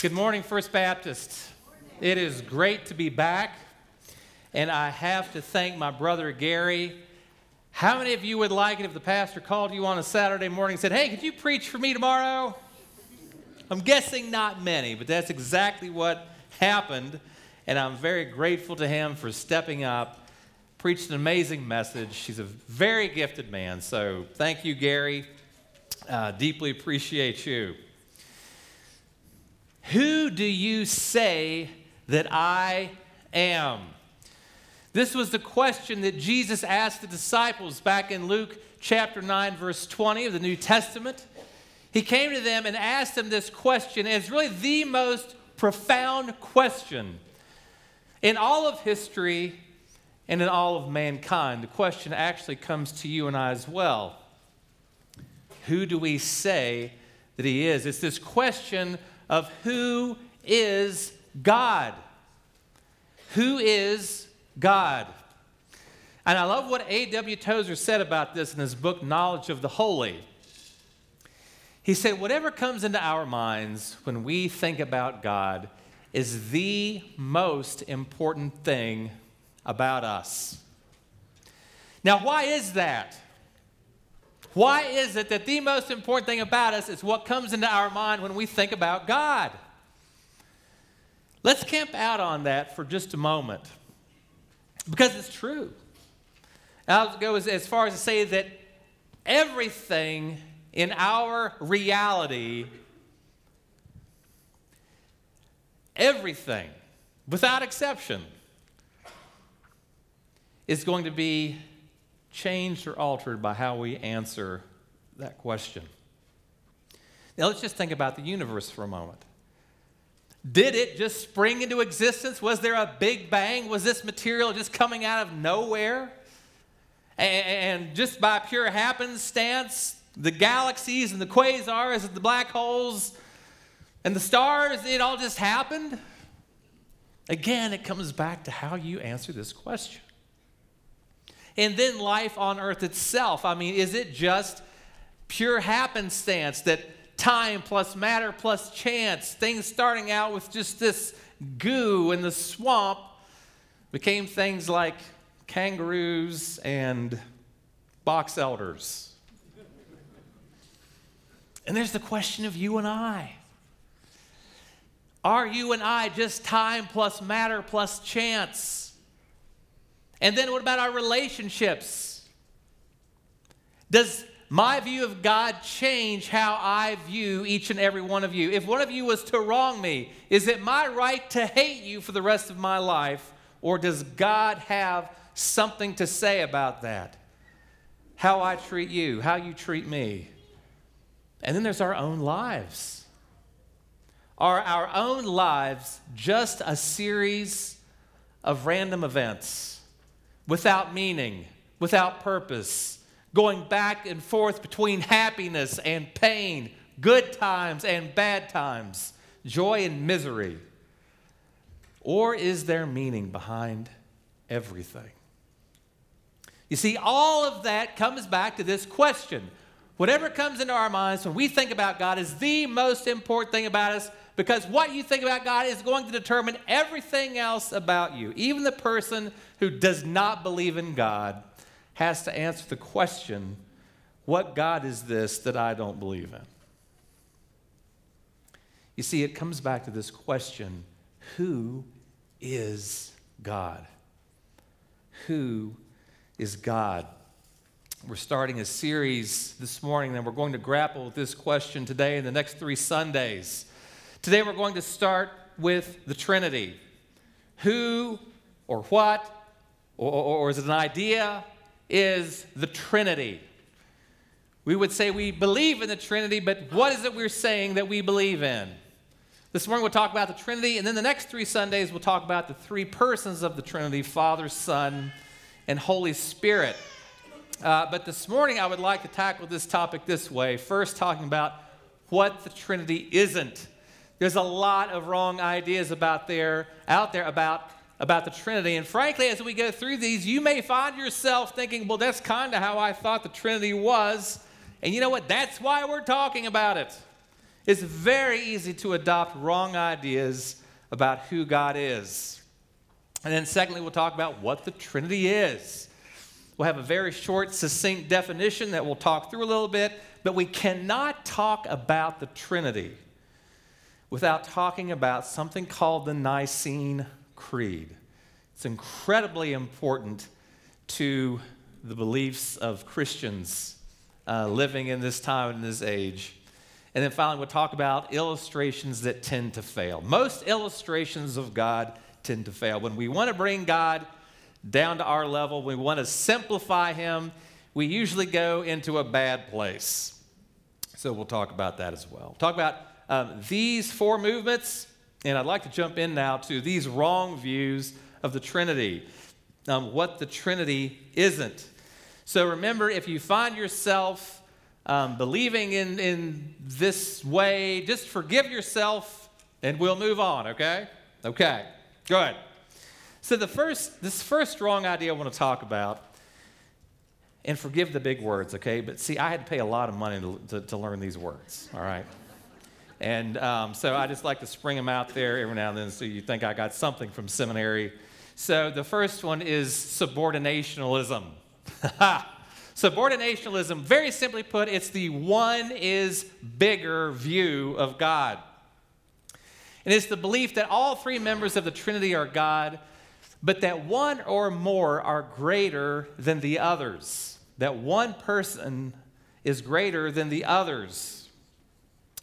Good morning, First Baptist. It is great to be back, and I have to thank my brother Gary. How many of you would like it if the pastor called you on a Saturday morning and said, Hey, could you preach for me tomorrow? I'm guessing not many, but that's exactly what happened, and I'm very grateful to him for stepping up, preached an amazing message. He's a very gifted man, so thank you, Gary. Uh, deeply appreciate you. Who do you say that I am? This was the question that Jesus asked the disciples back in Luke chapter 9, verse 20 of the New Testament. He came to them and asked them this question, it's really the most profound question in all of history and in all of mankind. The question actually comes to you and I as well. Who do we say that He is? It's this question of who is God. Who is God? And I love what A.W. Tozer said about this in his book, Knowledge of the Holy. He said, Whatever comes into our minds when we think about God is the most important thing about us. Now, why is that? Why is it that the most important thing about us is what comes into our mind when we think about God? Let's camp out on that for just a moment because it's true. I'll go as, as far as to say that everything in our reality, everything, without exception, is going to be changed or altered by how we answer that question. Now, let's just think about the universe for a moment. Did it just spring into existence? Was there a big bang? Was this material just coming out of nowhere? And just by pure happenstance, the galaxies and the quasars and the black holes and the stars, it all just happened? Again, it comes back to how you answer this question. And then life on earth itself. I mean, is it just pure happenstance that time plus matter plus chance, things starting out with just this goo in the swamp, became things like kangaroos and box elders? And there's the question of you and I. Are you and I just time plus matter plus chance? And then what about our relationships? Does my view of God change how I view each and every one of you? If one of you was to wrong me, is it my right to hate you for the rest of my life? Or does God have something to say about that? How I treat you, how you treat me. And then there's our own lives. Are our own lives just a series of random events? Without meaning, without purpose, going back and forth between happiness and pain, good times and bad times, joy and misery? Or is there meaning behind everything? You see, all of that comes back to this question. Whatever comes into our minds when we think about God is the most important thing about us because what you think about God is going to determine everything else about you. Even the person who does not believe in God has to answer the question what God is this that I don't believe in? You see, it comes back to this question who is God? Who is God? We're starting a series this morning, and we're going to grapple with this question today and the next three Sundays. Today we're going to start with the Trinity. Who or what, or, or, is it an idea, is the Trinity? We would say we believe in the Trinity, but what is it we're saying that we believe in? This morning we'll talk about the Trinity, and then the next three Sundays we'll talk about the three persons of the Trinity Father, Son, and Holy Spirit. Uh, but this morning I would like to tackle this topic this way first, talking about what the Trinity isn't. There's a lot of wrong ideas about there, out there about, about the Trinity. And frankly, as we go through these, you may find yourself thinking, well, that's kind of how I thought the Trinity was. And you know what? That's why we're talking about it. It's very easy to adopt wrong ideas about who God is. And then, secondly, we'll talk about what the Trinity is. We'll have a very short, succinct definition that we'll talk through a little bit, but we cannot talk about the Trinity without talking about something called the Nicene Creed. It's incredibly important to the beliefs of Christians uh, living in this time and this age. And then finally, we'll talk about illustrations that tend to fail. Most illustrations of God tend to fail. When we want to bring God down to our level, we want to simplify Him, we usually go into a bad place. So we'll talk about that as well. Talk about um, these four movements, and I'd like to jump in now to these wrong views of the Trinity, um, what the Trinity isn't. So remember, if you find yourself um, believing in, in this way, just forgive yourself and we'll move on, okay? Okay, good. So the first, this first wrong idea I want to talk about, and forgive the big words, okay? But see, I had to pay a lot of money to, to, to learn these words, all right? And um, so I just like to spring them out there every now and then so you think I got something from seminary. So the first one is subordinationalism. subordinationalism, very simply put, it's the one is bigger view of God. And it's the belief that all three members of the Trinity are God, but that one or more are greater than the others. That one person is greater than the others,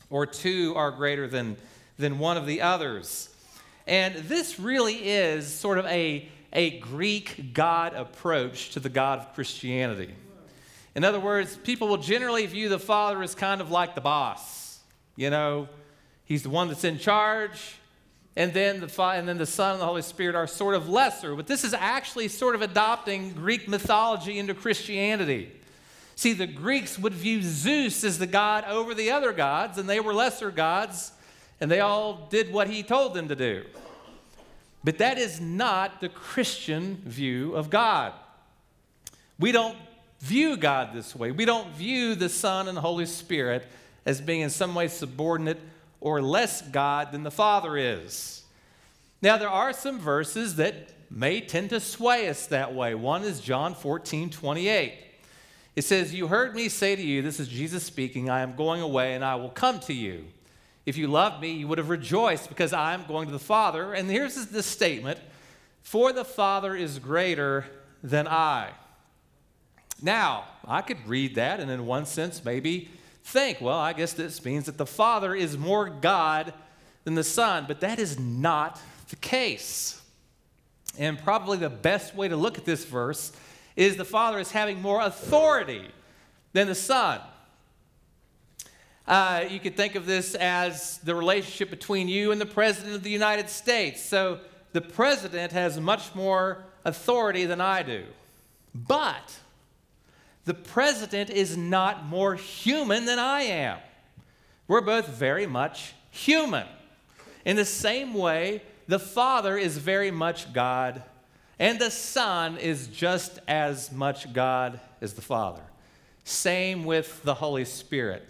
or two are greater than, than one of the others. And this really is sort of a, a Greek God approach to the God of Christianity. In other words, people will generally view the Father as kind of like the boss. You know, he's the one that's in charge, and then the and then the Son and the Holy Spirit are sort of lesser. But this is actually sort of adopting Greek mythology into Christianity. See, the Greeks would view Zeus as the god over the other gods, and they were lesser gods, and they all did what he told them to do. But that is not the Christian view of God. We don't view God this way. We don't view the Son and the Holy Spirit as being in some way subordinate or less God than the Father is. Now, there are some verses that may tend to sway us that way. One is John 14, 28. It says, You heard me say to you, this is Jesus speaking, I am going away and I will come to you. If you loved me, you would have rejoiced because I am going to the Father. And here's this statement For the Father is greater than I. Now, I could read that and, in one sense, maybe think, well, I guess this means that the Father is more God than the Son, but that is not the case. And probably the best way to look at this verse is the Father is having more authority than the Son. Uh, you could think of this as the relationship between you and the President of the United States. So the President has much more authority than I do. But the president is not more human than I am. We're both very much human. In the same way, the Father is very much God, and the Son is just as much God as the Father. Same with the Holy Spirit.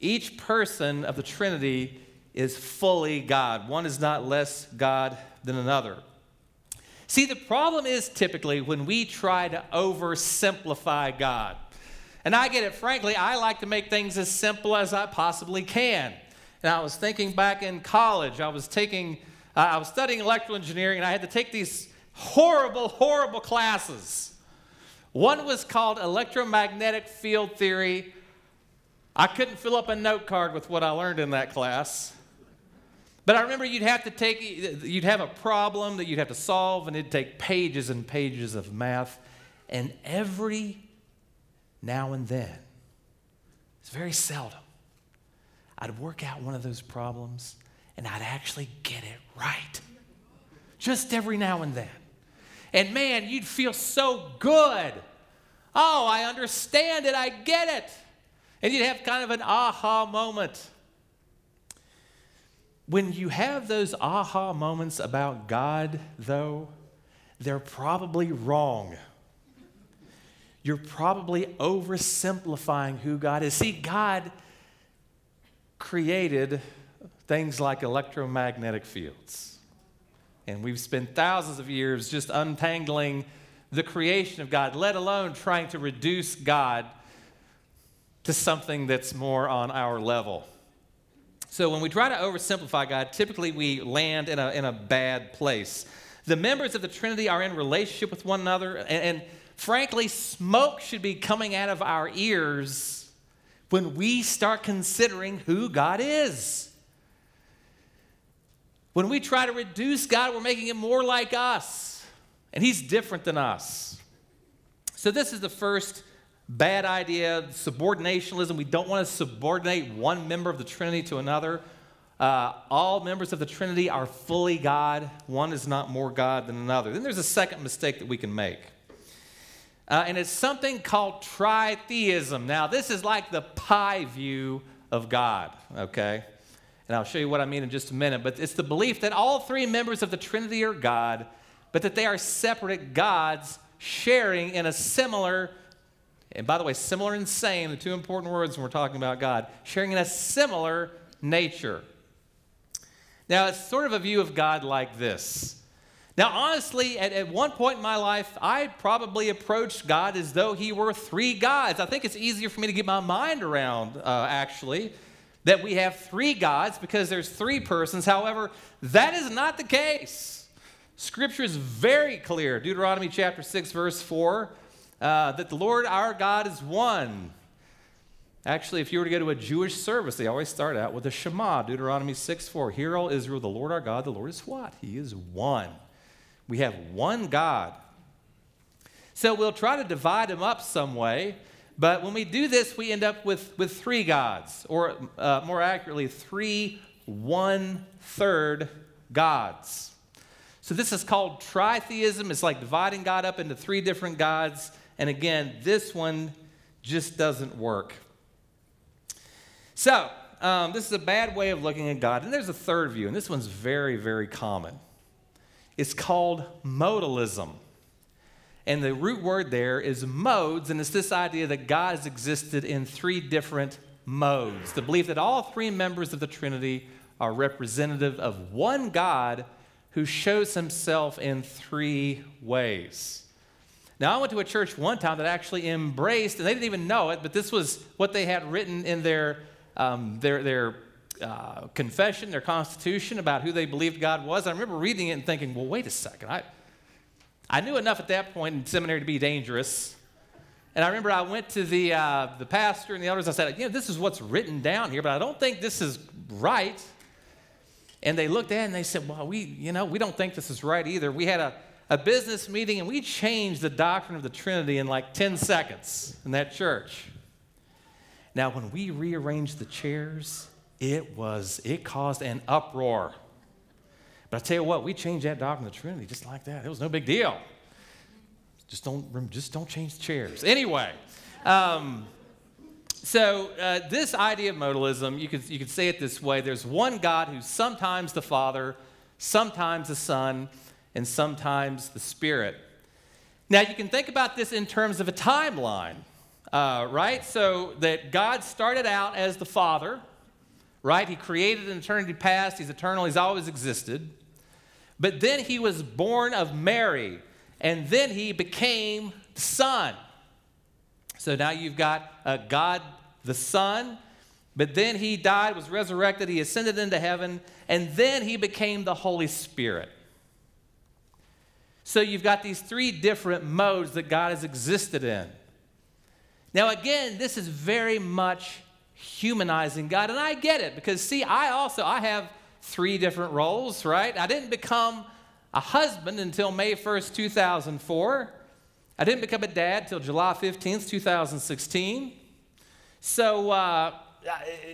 Each person of the Trinity is fully God. One is not less God than another. See, the problem is typically when we try to oversimplify God. And I get it, frankly, I like to make things as simple as I possibly can. And I was thinking back in college, I was taking, uh, I was studying electrical engineering, and I had to take these horrible, horrible classes. One was called electromagnetic field theory. I couldn't fill up a note card with what I learned in that class. But I remember you'd have to take, you'd have a problem that you'd have to solve, and it'd take pages and pages of math. And every now and then, it's very seldom, I'd work out one of those problems and I'd actually get it right. Just every now and then. And man, you'd feel so good. Oh, I understand it, I get it. And you'd have kind of an aha moment. When you have those aha moments about God, though, they're probably wrong. You're probably oversimplifying who God is. See, God, created things like electromagnetic fields. And we've spent thousands of years just untangling the creation of God, let alone trying to reduce God to something that's more on our level. So when we try to oversimplify God, typically we land in a, in a bad place. The members of the Trinity are in relationship with one another, and, and frankly, smoke should be coming out of our ears when we start considering who God is. When we try to reduce God, we're making him more like us, and he's different than us. So, this is the first bad idea subordinationalism. We don't want to subordinate one member of the Trinity to another. Uh, all members of the Trinity are fully God. One is not more God than another. Then there's a second mistake that we can make. Uh, and it's something called tritheism. Now, this is like the pie view of God, okay? And I'll show you what I mean in just a minute. But it's the belief that all three members of the Trinity are God, but that they are separate gods sharing in a similar, and by the way, similar and same, the two important words when we're talking about God, sharing in a similar nature. Now, it's sort of a view of God like this. Now, honestly, at, at one point in my life, I probably approached God as though he were three gods. I think it's easier for me to get my mind around, uh, actually, that we have three gods because there's three persons. However, that is not the case. Scripture is very clear. Deuteronomy chapter 6, verse 4, uh, that the Lord our God is one. Actually, if you were to go to a Jewish service, they always start out with a Shema, Deuteronomy 6 4. Hear, all Israel, the Lord our God, the Lord is what? He is one. We have one God. So we'll try to divide him up some way, but when we do this, we end up with, with three gods, or uh, more accurately, three one third gods. So this is called tritheism. It's like dividing God up into three different gods. And again, this one just doesn't work. So, um, this is a bad way of looking at God. And there's a third view, and this one's very, very common. It's called modalism. And the root word there is modes, and it's this idea that God has existed in three different modes. The belief that all three members of the Trinity are representative of one God who shows himself in three ways. Now, I went to a church one time that actually embraced, and they didn't even know it, but this was what they had written in their um, their, their uh, confession, their constitution about who they believed God was. I remember reading it and thinking, well, wait a second. I, I knew enough at that point in seminary to be dangerous. And I remember I went to the, uh, the pastor and the elders. I said, you know, this is what's written down here, but I don't think this is right. And they looked at it and they said, well, we, you know, we don't think this is right either. We had a, a business meeting and we changed the doctrine of the Trinity in like 10 seconds in that church. Now, when we rearranged the chairs, it was, it caused an uproar. But I tell you what, we changed that doctrine of the Trinity just like that. It was no big deal. Just don't, just don't change chairs. Anyway, um, so uh, this idea of modalism, you could, you could say it this way there's one God who's sometimes the Father, sometimes the Son, and sometimes the Spirit. Now, you can think about this in terms of a timeline. Uh, right? So that God started out as the Father, right? He created an eternity past, He's eternal, He's always existed. But then He was born of Mary, and then He became Son. So now you've got uh, God the Son, but then He died, was resurrected, He ascended into heaven, and then He became the Holy Spirit. So you've got these three different modes that God has existed in. Now, again, this is very much humanizing God, and I get it because, see, I also I have three different roles, right? I didn't become a husband until May 1st, 2004. I didn't become a dad until July 15th, 2016. So, uh,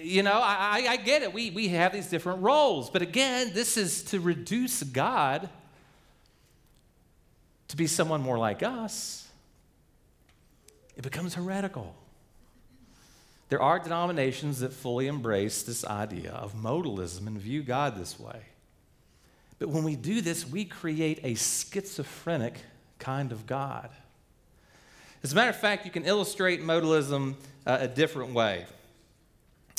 you know, I, I get it. We, we have these different roles. But again, this is to reduce God to be someone more like us it becomes heretical. There are denominations that fully embrace this idea of modalism and view God this way. But when we do this, we create a schizophrenic kind of God. As a matter of fact, you can illustrate modalism uh, a different way.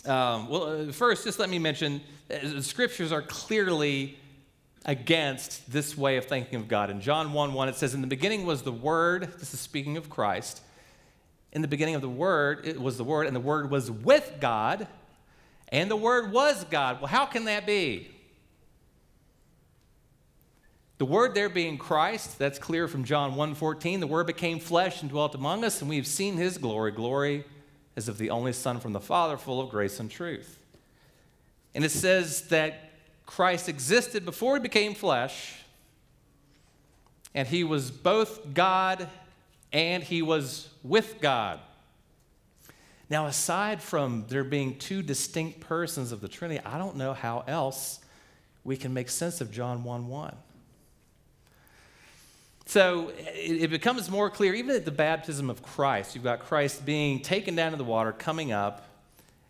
Um, well, uh, first, just let me mention uh, the scriptures are clearly against this way of thinking of God. In John 1 1, it says, In the beginning was the Word, this is speaking of Christ. In the beginning of the Word, it was the Word, and the Word was with God, and the Word was God. Well, how can that be? The word there being Christ, that's clear from John 1:14. The word became flesh and dwelt among us, and we've seen his glory, glory as of the only Son from the Father, full of grace and truth. And it says that Christ existed before he became flesh, and he was both God and he was with God. Now, aside from there being two distinct persons of the Trinity, I don't know how else we can make sense of John 1 1. So it, becomes more clear, even at the baptism of Christ, you've got Christ being taken down to the water, coming up,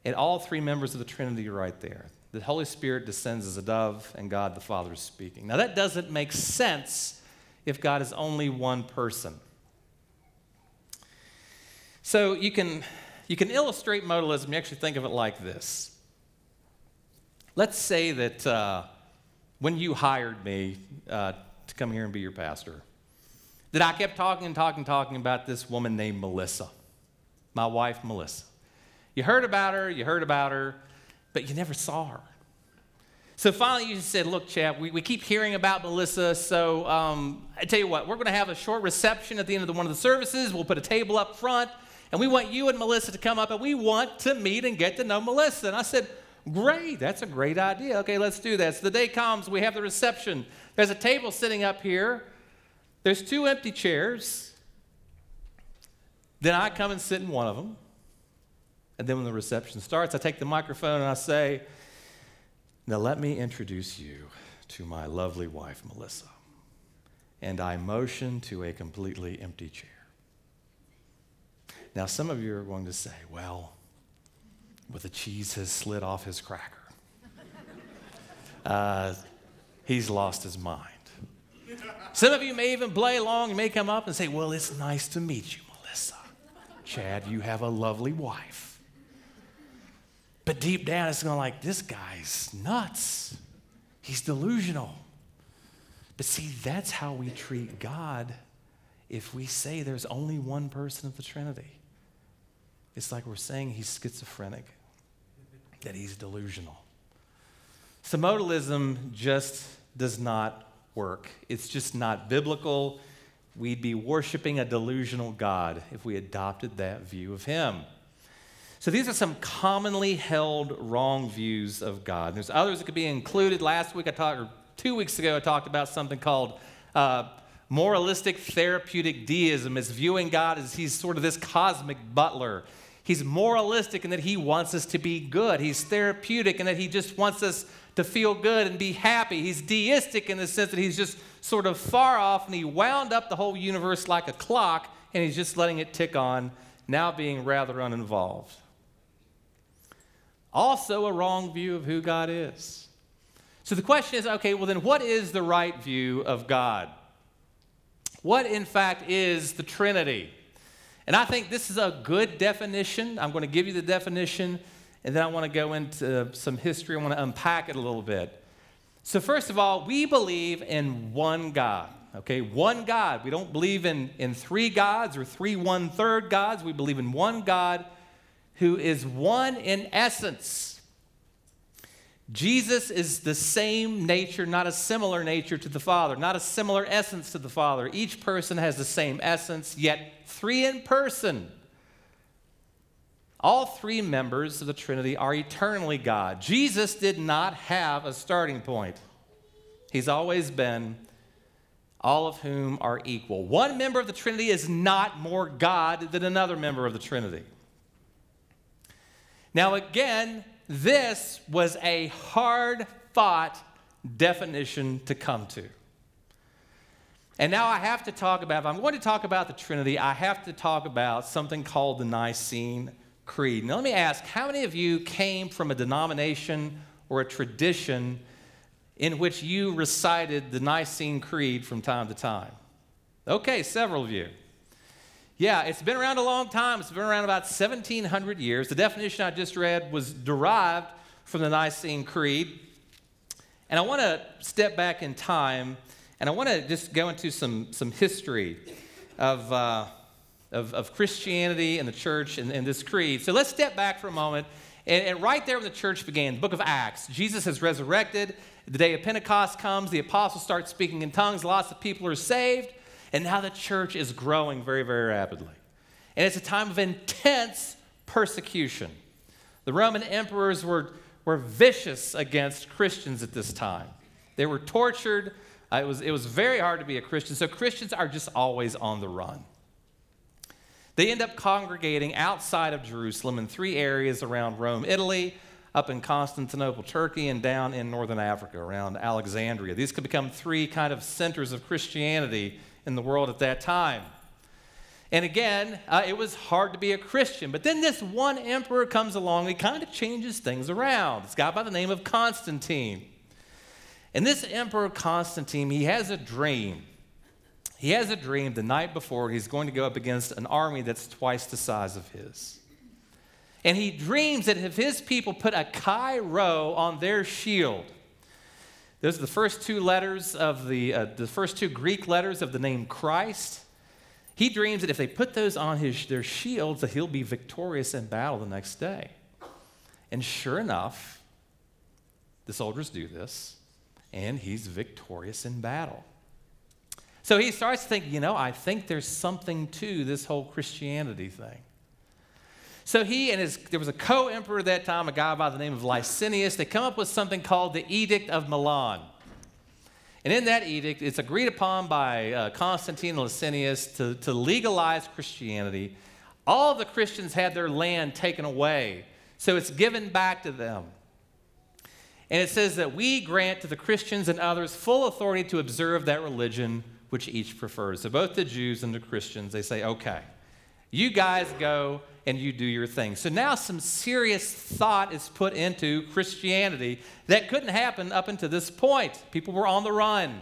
and all three members of the Trinity are right there. The Holy Spirit descends as a dove, and God the Father is speaking. Now, that doesn't make sense if God is only one person. So you can, you can illustrate modalism, you actually think of it like this. Let's say that uh, when you hired me uh, to come here and be your pastor, that I kept talking and talking, and talking about this woman named Melissa, my wife, Melissa. You heard about her, you heard about her, but you never saw her. So finally, you just said, Look, Chad, we, we keep hearing about Melissa. So um, I tell you what, we're going to have a short reception at the end of the, one of the services. We'll put a table up front, and we want you and Melissa to come up, and we want to meet and get to know Melissa. And I said, Great, that's a great idea. Okay, let's do that. So the day comes, we have the reception. There's a table sitting up here. There's two empty chairs. Then I come and sit in one of them. And then when the reception starts, I take the microphone and I say, Now let me introduce you to my lovely wife, Melissa. And I motion to a completely empty chair. Now, some of you are going to say, Well, but the cheese has slid off his cracker. Uh, he's lost his mind. Some of you may even play along. and may come up and say, Well, it's nice to meet you, Melissa. Chad, you have a lovely wife. But deep down, it's going like, This guy's nuts. He's delusional. But see, that's how we treat God if we say there's only one person of the Trinity. It's like we're saying he's schizophrenic, that he's delusional. So modalism just does not work. It's just not biblical. We'd be worshiping a delusional God if we adopted that view of Him. So these are some commonly held wrong views of God. There's others that could be included. Last week I talked, or two weeks ago, I talked about something called uh, moralistic therapeutic deism, as viewing God as He's sort of this cosmic butler. He's moralistic in that He wants us to be good. He's therapeutic in that He just wants us to feel good and be happy. He's deistic in the sense that he's just sort of far off and he wound up the whole universe like a clock and he's just letting it tick on, now being rather uninvolved. Also, a wrong view of who God is. So the question is okay, well, then what is the right view of God? What, in fact, is the Trinity? And I think this is a good definition. I'm going to give you the definition and then I want to go into some history. I want to unpack it a little bit. So, first of all, we believe in one God, okay? One God. We don't believe in, in three gods or three one third gods. We believe in one God who is one in essence. Jesus is the same nature, not a similar nature to the Father, not a similar essence to the Father. Each person has the same essence, yet three in person. All three members of the Trinity are eternally God. Jesus did not have a starting point, He's always been, all of whom are equal. One member of the Trinity is not more God than another member of the Trinity. Now, again, this was a hard fought definition to come to. And now I have to talk about, if I'm going to talk about the Trinity, I have to talk about something called the Nicene Creed. Now, let me ask how many of you came from a denomination or a tradition in which you recited the Nicene Creed from time to time? Okay, several of you. Yeah, it's been around a long time. It's been around about 1700 years. The definition I just read was derived from the Nicene Creed. And I want to step back in time and I want to just go into some, some history of, uh, of, of, Christianity and the church and, and, this creed. So let's step back for a moment. And, and right there when the church began, the book of Acts, Jesus has resurrected. The day of Pentecost comes, the apostles start speaking in tongues, lots of people are saved. And now the church is growing very, very rapidly. And it's a time of intense persecution. The Roman emperors were, were vicious against Christians at this time. They were tortured. Uh, it, was, it was very hard to be a Christian. So Christians are just always on the run. They end up congregating outside of Jerusalem in three areas around Rome, Italy, up in Constantinople, Turkey, and down in northern Africa around Alexandria. These could become three kind of centers of Christianity in the world at that time. And again, uh, it was hard to be a Christian. But then this one emperor comes along, he kind of changes things around. It's guy by the name of Constantine. And this emperor Constantine, he has a dream. He has a dream the night before he's going to go up against an army that's twice the size of his. And he dreams that if his people put a Chi-Rho on their shield, those are the first two letters of the, uh, the first two Greek letters of the name Christ. He dreams that if they put those on his, their shields, that he'll be victorious in battle the next day. And sure enough, the soldiers do this, and he's victorious in battle. So he starts to think, you know, I think there's something to this whole Christianity thing. So he and his, there was a co emperor at that time, a guy by the name of Licinius. They come up with something called the Edict of Milan. And in that edict, it's agreed upon by uh, Constantine and Licinius to, to legalize Christianity. All the Christians had their land taken away, so it's given back to them. And it says that we grant to the Christians and others full authority to observe that religion which each prefers. So both the Jews and the Christians, they say, okay, you guys go and you do your thing. So now some serious thought is put into Christianity that couldn't happen up until this point. People were on the run.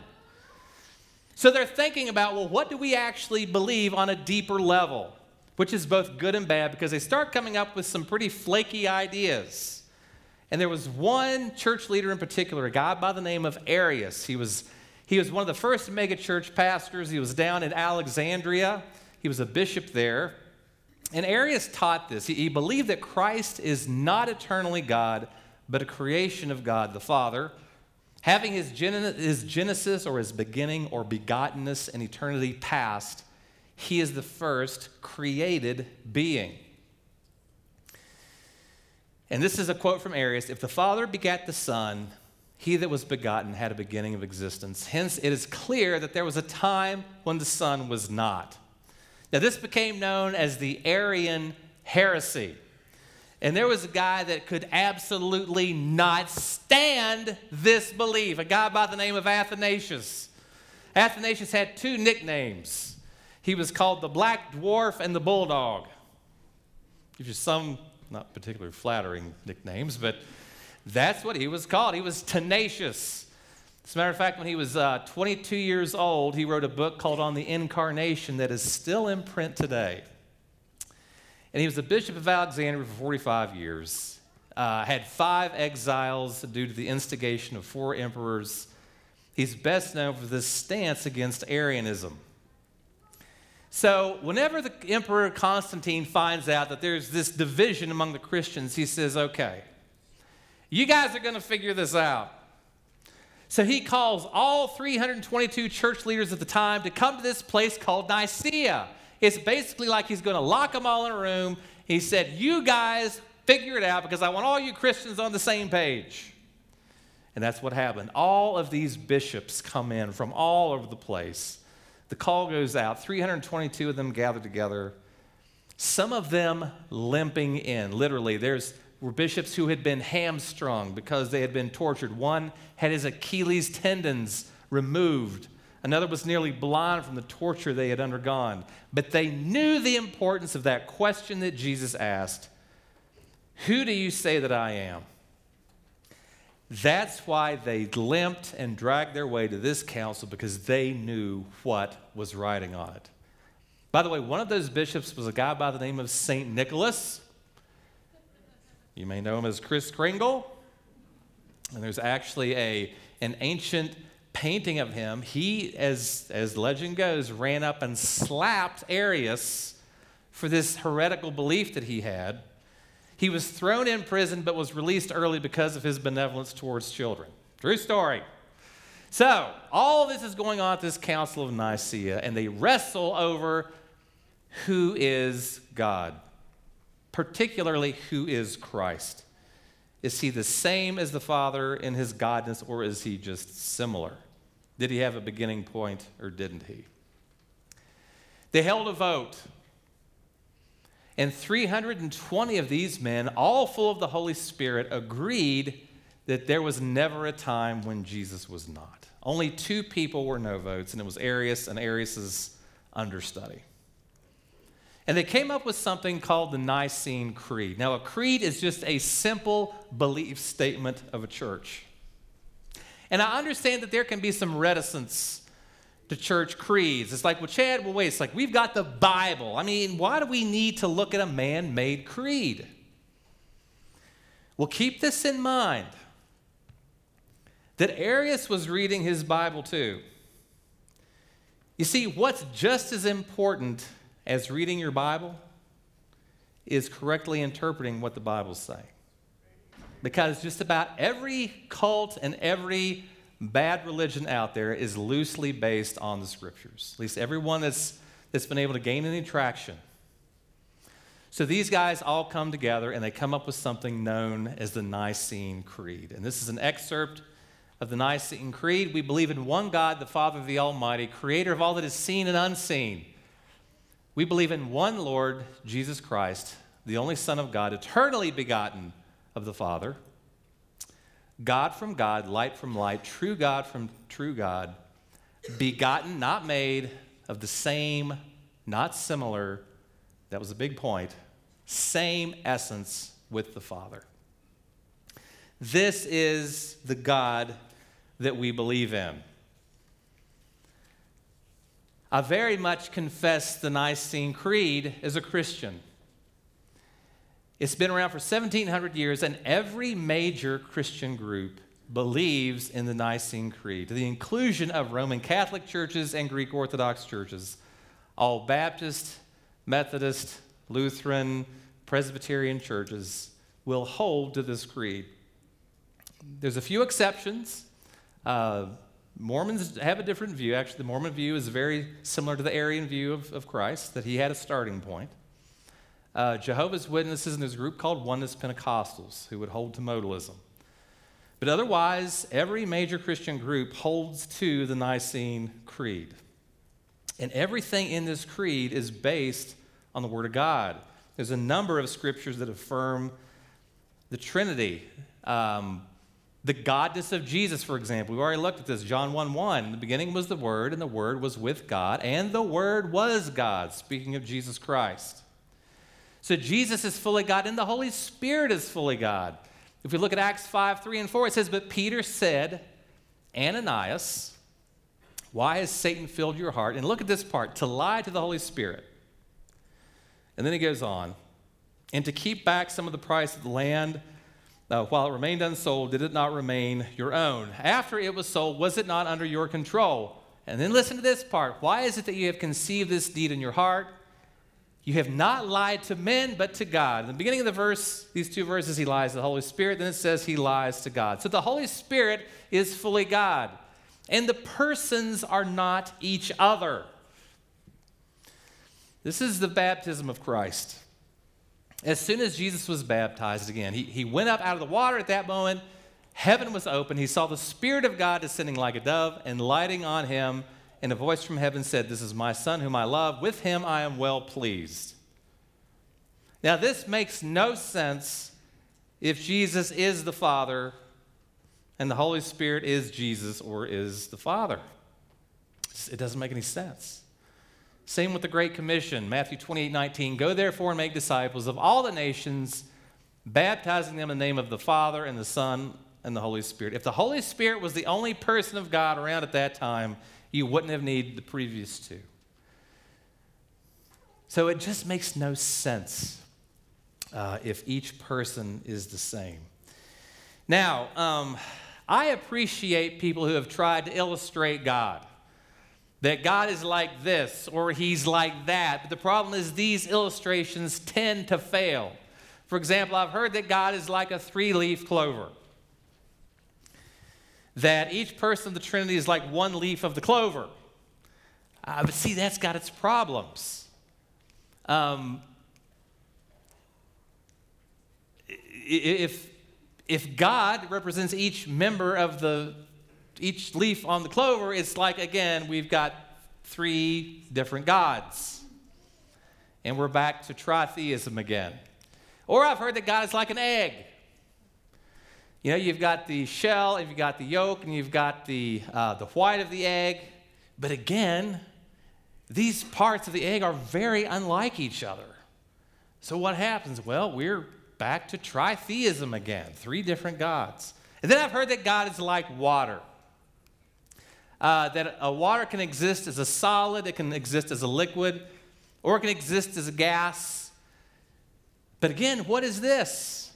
So they're thinking about, well, what do we actually believe on a deeper level? Which is both good and bad because they start coming up with some pretty flaky ideas. And there was one church leader in particular, a guy by the name of Arius. He was, he was one of the first mega church pastors. He was down in Alexandria. He was a bishop there. And Arius taught this. He, he believed that Christ is not eternally God, but a creation of God the Father, having his, gen- his genesis or his beginning or begottenness in eternity past. He is the first created being. And this is a quote from Arius If the Father begat the Son, he that was begotten had a beginning of existence. Hence, it is clear that there was a time when the Son was not. Now, this became known as the Arian heresy. And there was a guy that could absolutely not stand this belief, a guy by the name of Athanasius. Athanasius had two nicknames. He was called the Black Dwarf and the Bulldog. Gives you some not particularly flattering nicknames, but that's what he was called. He was tenacious. As a matter of fact, when he was uh, 22 years old, he wrote a book called On the Incarnation that is still in print today. And he was the bishop of Alexandria for 45 years. Uh, had five exiles due to the instigation of four emperors. He's best known for this stance against Arianism. So, whenever the Emperor Constantine finds out that there's this division among the Christians, he says, okay, you guys are going to figure this out. So he calls all 322 church leaders at the time to come to this place called Nicaea. It's basically like he's going to lock them all in a room. He said, You guys figure it out because I want all you Christians on the same page. And that's what happened. All of these bishops come in from all over the place. The call goes out. 322 of them gather together. Some of them limping in. Literally, there's were bishops who had been hamstrung because they had been tortured. One had his Achilles tendons removed. Another was nearly blind from the torture they had undergone. But they knew the importance of that question that Jesus asked Who do you say that I am? That's why they limped and dragged their way to this council because they knew what was writing on it. By the way, one of those bishops was a guy by the name of St. Nicholas. You may know him as Kris Kringle. And there's actually a, an ancient painting of him. He, as, as legend goes, ran up and slapped Arius for this heretical belief that he had. He was thrown in prison but was released early because of his benevolence towards children. True story. So, all this is going on at this Council of Nicaea, and they wrestle over who is God, particularly who is Christ. Is he the same as the Father in his godness, or is he just similar? Did he have a beginning point, or didn't he? They held a vote. And 320 of these men, all full of the Holy Spirit, agreed that there was never a time when Jesus was not. Only two people were no votes, and it was Arius and Arius's understudy. And they came up with something called the Nicene Creed. Now, a creed is just a simple belief statement of a church. And I understand that there can be some reticence to church creeds. It's like, well, Chad, well, wait, it's like we've got the Bible. I mean, why do we need to look at a man made creed? Well, keep this in mind that Arius was reading his Bible too. You see, what's just as important as reading your Bible is correctly interpreting what the Bible's saying. Because just about every cult and every bad religion out there is loosely based on the scriptures. At least everyone that's, that's been able to gain any traction. So these guys all come together and they come up with something known as the Nicene Creed. And this is an excerpt of the Nicene Creed. We believe in one God, the Father, of the Almighty, creator of all that is seen and unseen we believe in one Lord, Jesus Christ, the only Son of God, eternally begotten of the Father, God from God, light from light, true God from true God, begotten, not made, of the same, not similar, that was a big point, same essence with the Father. This is the God that we believe in. I very much confess the Nicene Creed as a Christian. It's been around for 1700 years, and every major Christian group believes in the Nicene Creed, the inclusion of Roman Catholic churches and Greek Orthodox churches. All Baptist, Methodist, Lutheran, Presbyterian churches will hold to this creed. There's a few exceptions. Uh, Mormons have a different view. Actually, the Mormon view is very similar to the Arian view of, of Christ, that he had a starting point. Uh, Jehovah's Witnesses and a group called Oneness Pentecostals who would hold to modalism. But otherwise, every major Christian group holds to the Nicene Creed. And everything in this creed is based on the Word of God. There's a number of scriptures that affirm the Trinity. Um, the godness of Jesus, for example. We've already looked at this. John 1 1. In the beginning was the Word, and the Word was with God, and the Word was God, speaking of Jesus Christ. So Jesus is fully God, and the Holy Spirit is fully God. If we look at Acts 5 3 and 4, it says, But Peter said, Ananias, why has Satan filled your heart? And look at this part to lie to the Holy Spirit. And then he goes on, and to keep back some of the price of the land uh, while it remained unsold, did it not remain your own? After it was sold, was it not under your control? And then listen to this part. Why is it that you have conceived this deed in your heart? You have not lied to men, but to God. In the beginning of the verse, these two verses, he lies to the Holy Spirit. Then it says he lies to God. So the Holy Spirit is fully God. And the persons are not each other. This is the baptism of Christ as soon as Jesus was baptized again, he, he went up out of the water at that moment. Heaven was open. He saw the Spirit of God descending like a dove and lighting on him. And a voice from heaven said, This is my Son whom I love. With him I am well pleased. Now, this makes no sense if Jesus is the Father and the Holy Spirit is Jesus or is the Father. It doesn't make any sense. Same with the Great Commission, Matthew 28 19. Go therefore and make disciples of all the nations, baptizing them in the name of the Father and the Son and the Holy Spirit. If the Holy Spirit was the only person of God around at that time, you wouldn't have needed the previous two. So it just makes no sense uh, if each person is the same. Now, um, I appreciate people who have tried to illustrate God. That God is like this or he's like that. But the problem is, these illustrations tend to fail. For example, I've heard that God is like a three leaf clover, that each person of the Trinity is like one leaf of the clover. Uh, but see, that's got its problems. Um, if, if God represents each member of the, each leaf on the clover, it's like, again, we've got three different gods. And we're back to tritheism again. Or I've heard that God is like an egg. You know, you've got the shell, and you've got the yolk, and you've got the, uh, the white of the egg. But again, these parts of the egg are very unlike each other. So what happens? Well, we're back to tritheism again, three different gods. And then I've heard that God is like water. Uh, that a water can exist as a solid, it can exist as a liquid, or it can exist as a gas. But again, what is this?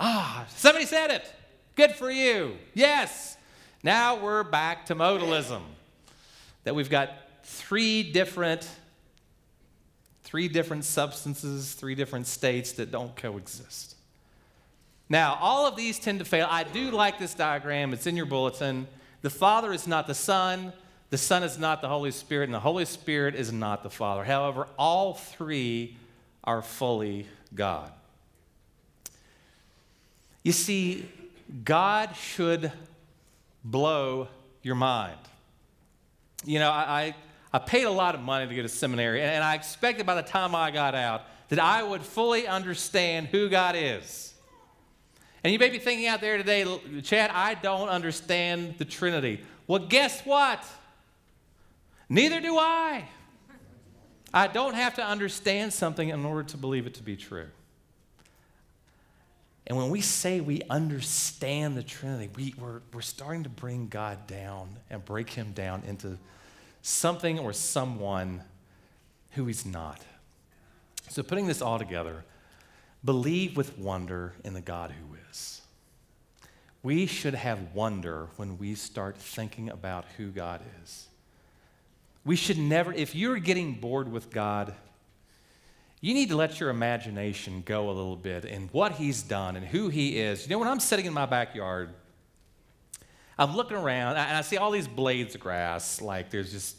Ah, somebody said it. Good for you. Yes. Now we're back to modalism. That we've got three different three different substances, three different states that don't coexist. Now, all of these tend to fail. I do like this diagram. It's in your bulletin. The Father is not the Son, the Son is not the Holy Spirit, and the Holy Spirit is not the Father. However, all three are fully God. You see, God should blow your mind. You know, I, I paid a lot of money to go to seminary, and I expected by the time I got out that I would fully understand who God is. And you may be thinking out there today, Chad, I don't understand the Trinity. Well, guess what? Neither do I. I don't have to understand something in order to believe it to be true. And when we say we understand the Trinity, we, we're, we're starting to bring God down and break him down into something or someone who he's not. So, putting this all together, believe with wonder in the God who is. We should have wonder when we start thinking about who God is. We should never, if you're getting bored with God, you need to let your imagination go a little bit in what He's done and who He is. You know, when I'm sitting in my backyard I'm looking around and I see all these blades of grass. Like there's just,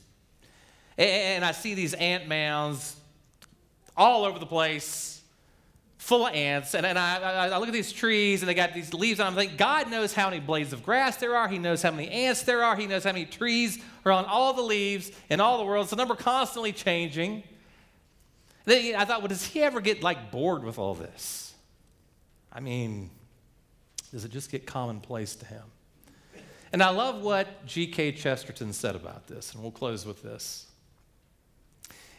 and I see these ant mounds all over the place, full of ants. And, and I, I, look at these trees and they got these leaves on them. I'm God knows how many blades of grass there are. He knows how many ants there are. He knows how many trees are on all the leaves in all the world. It's the number constantly changing. Then I thought, well, does he ever get like bored with all this? I mean, does it just get commonplace to him? And I love what G.K. Chesterton said about this, and we'll close with this.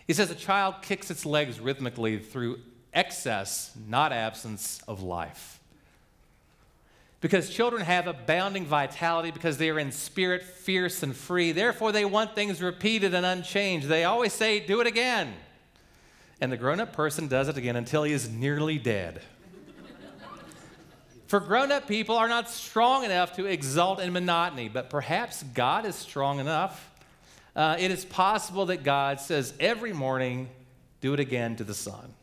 He says, A child kicks its legs rhythmically through excess, not absence, of life. Because children have abounding vitality because they are in spirit fierce and free. Therefore, they want things repeated and unchanged. They always say, Do it again. And the grown up person does it again until he is nearly dead. For grown up people are not strong enough to exult in monotony, but perhaps God is strong enough. Uh, it is possible that God says every morning, do it again to the sun.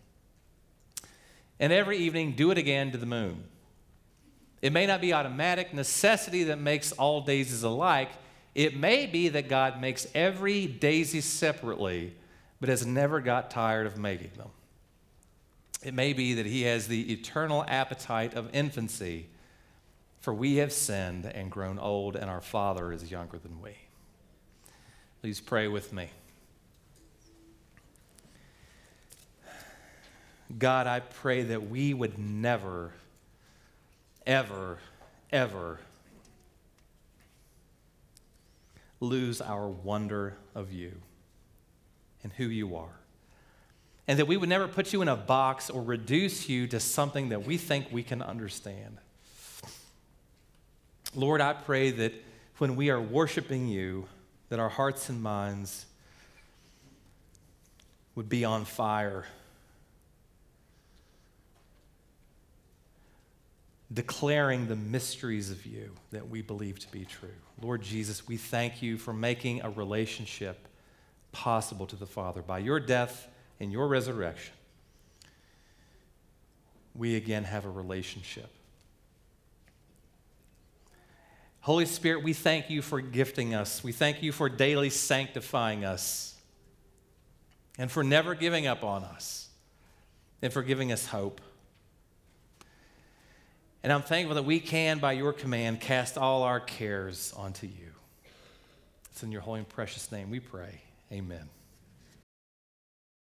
And every evening, do it again to the moon. It may not be automatic necessity that makes all daisies alike. It may be that God makes every daisy separately, but has never got tired of making them. It may be that he has the eternal appetite of infancy, for we have sinned and grown old, and our Father is younger than we. Please pray with me. God, I pray that we would never, ever, ever lose our wonder of you and who you are and that we would never put you in a box or reduce you to something that we think we can understand. Lord, I pray that when we are worshiping you, that our hearts and minds would be on fire, declaring the mysteries of you that we believe to be true. Lord Jesus, we thank you for making a relationship possible to the Father by your death and your resurrection. We again have a relationship. Holy Spirit, we thank you for gifting us. We thank you for daily sanctifying us and for never giving up on us and for giving us hope. And I'm thankful that we can, by your command, cast all our cares onto you. It's in your holy and precious name we pray. Amen.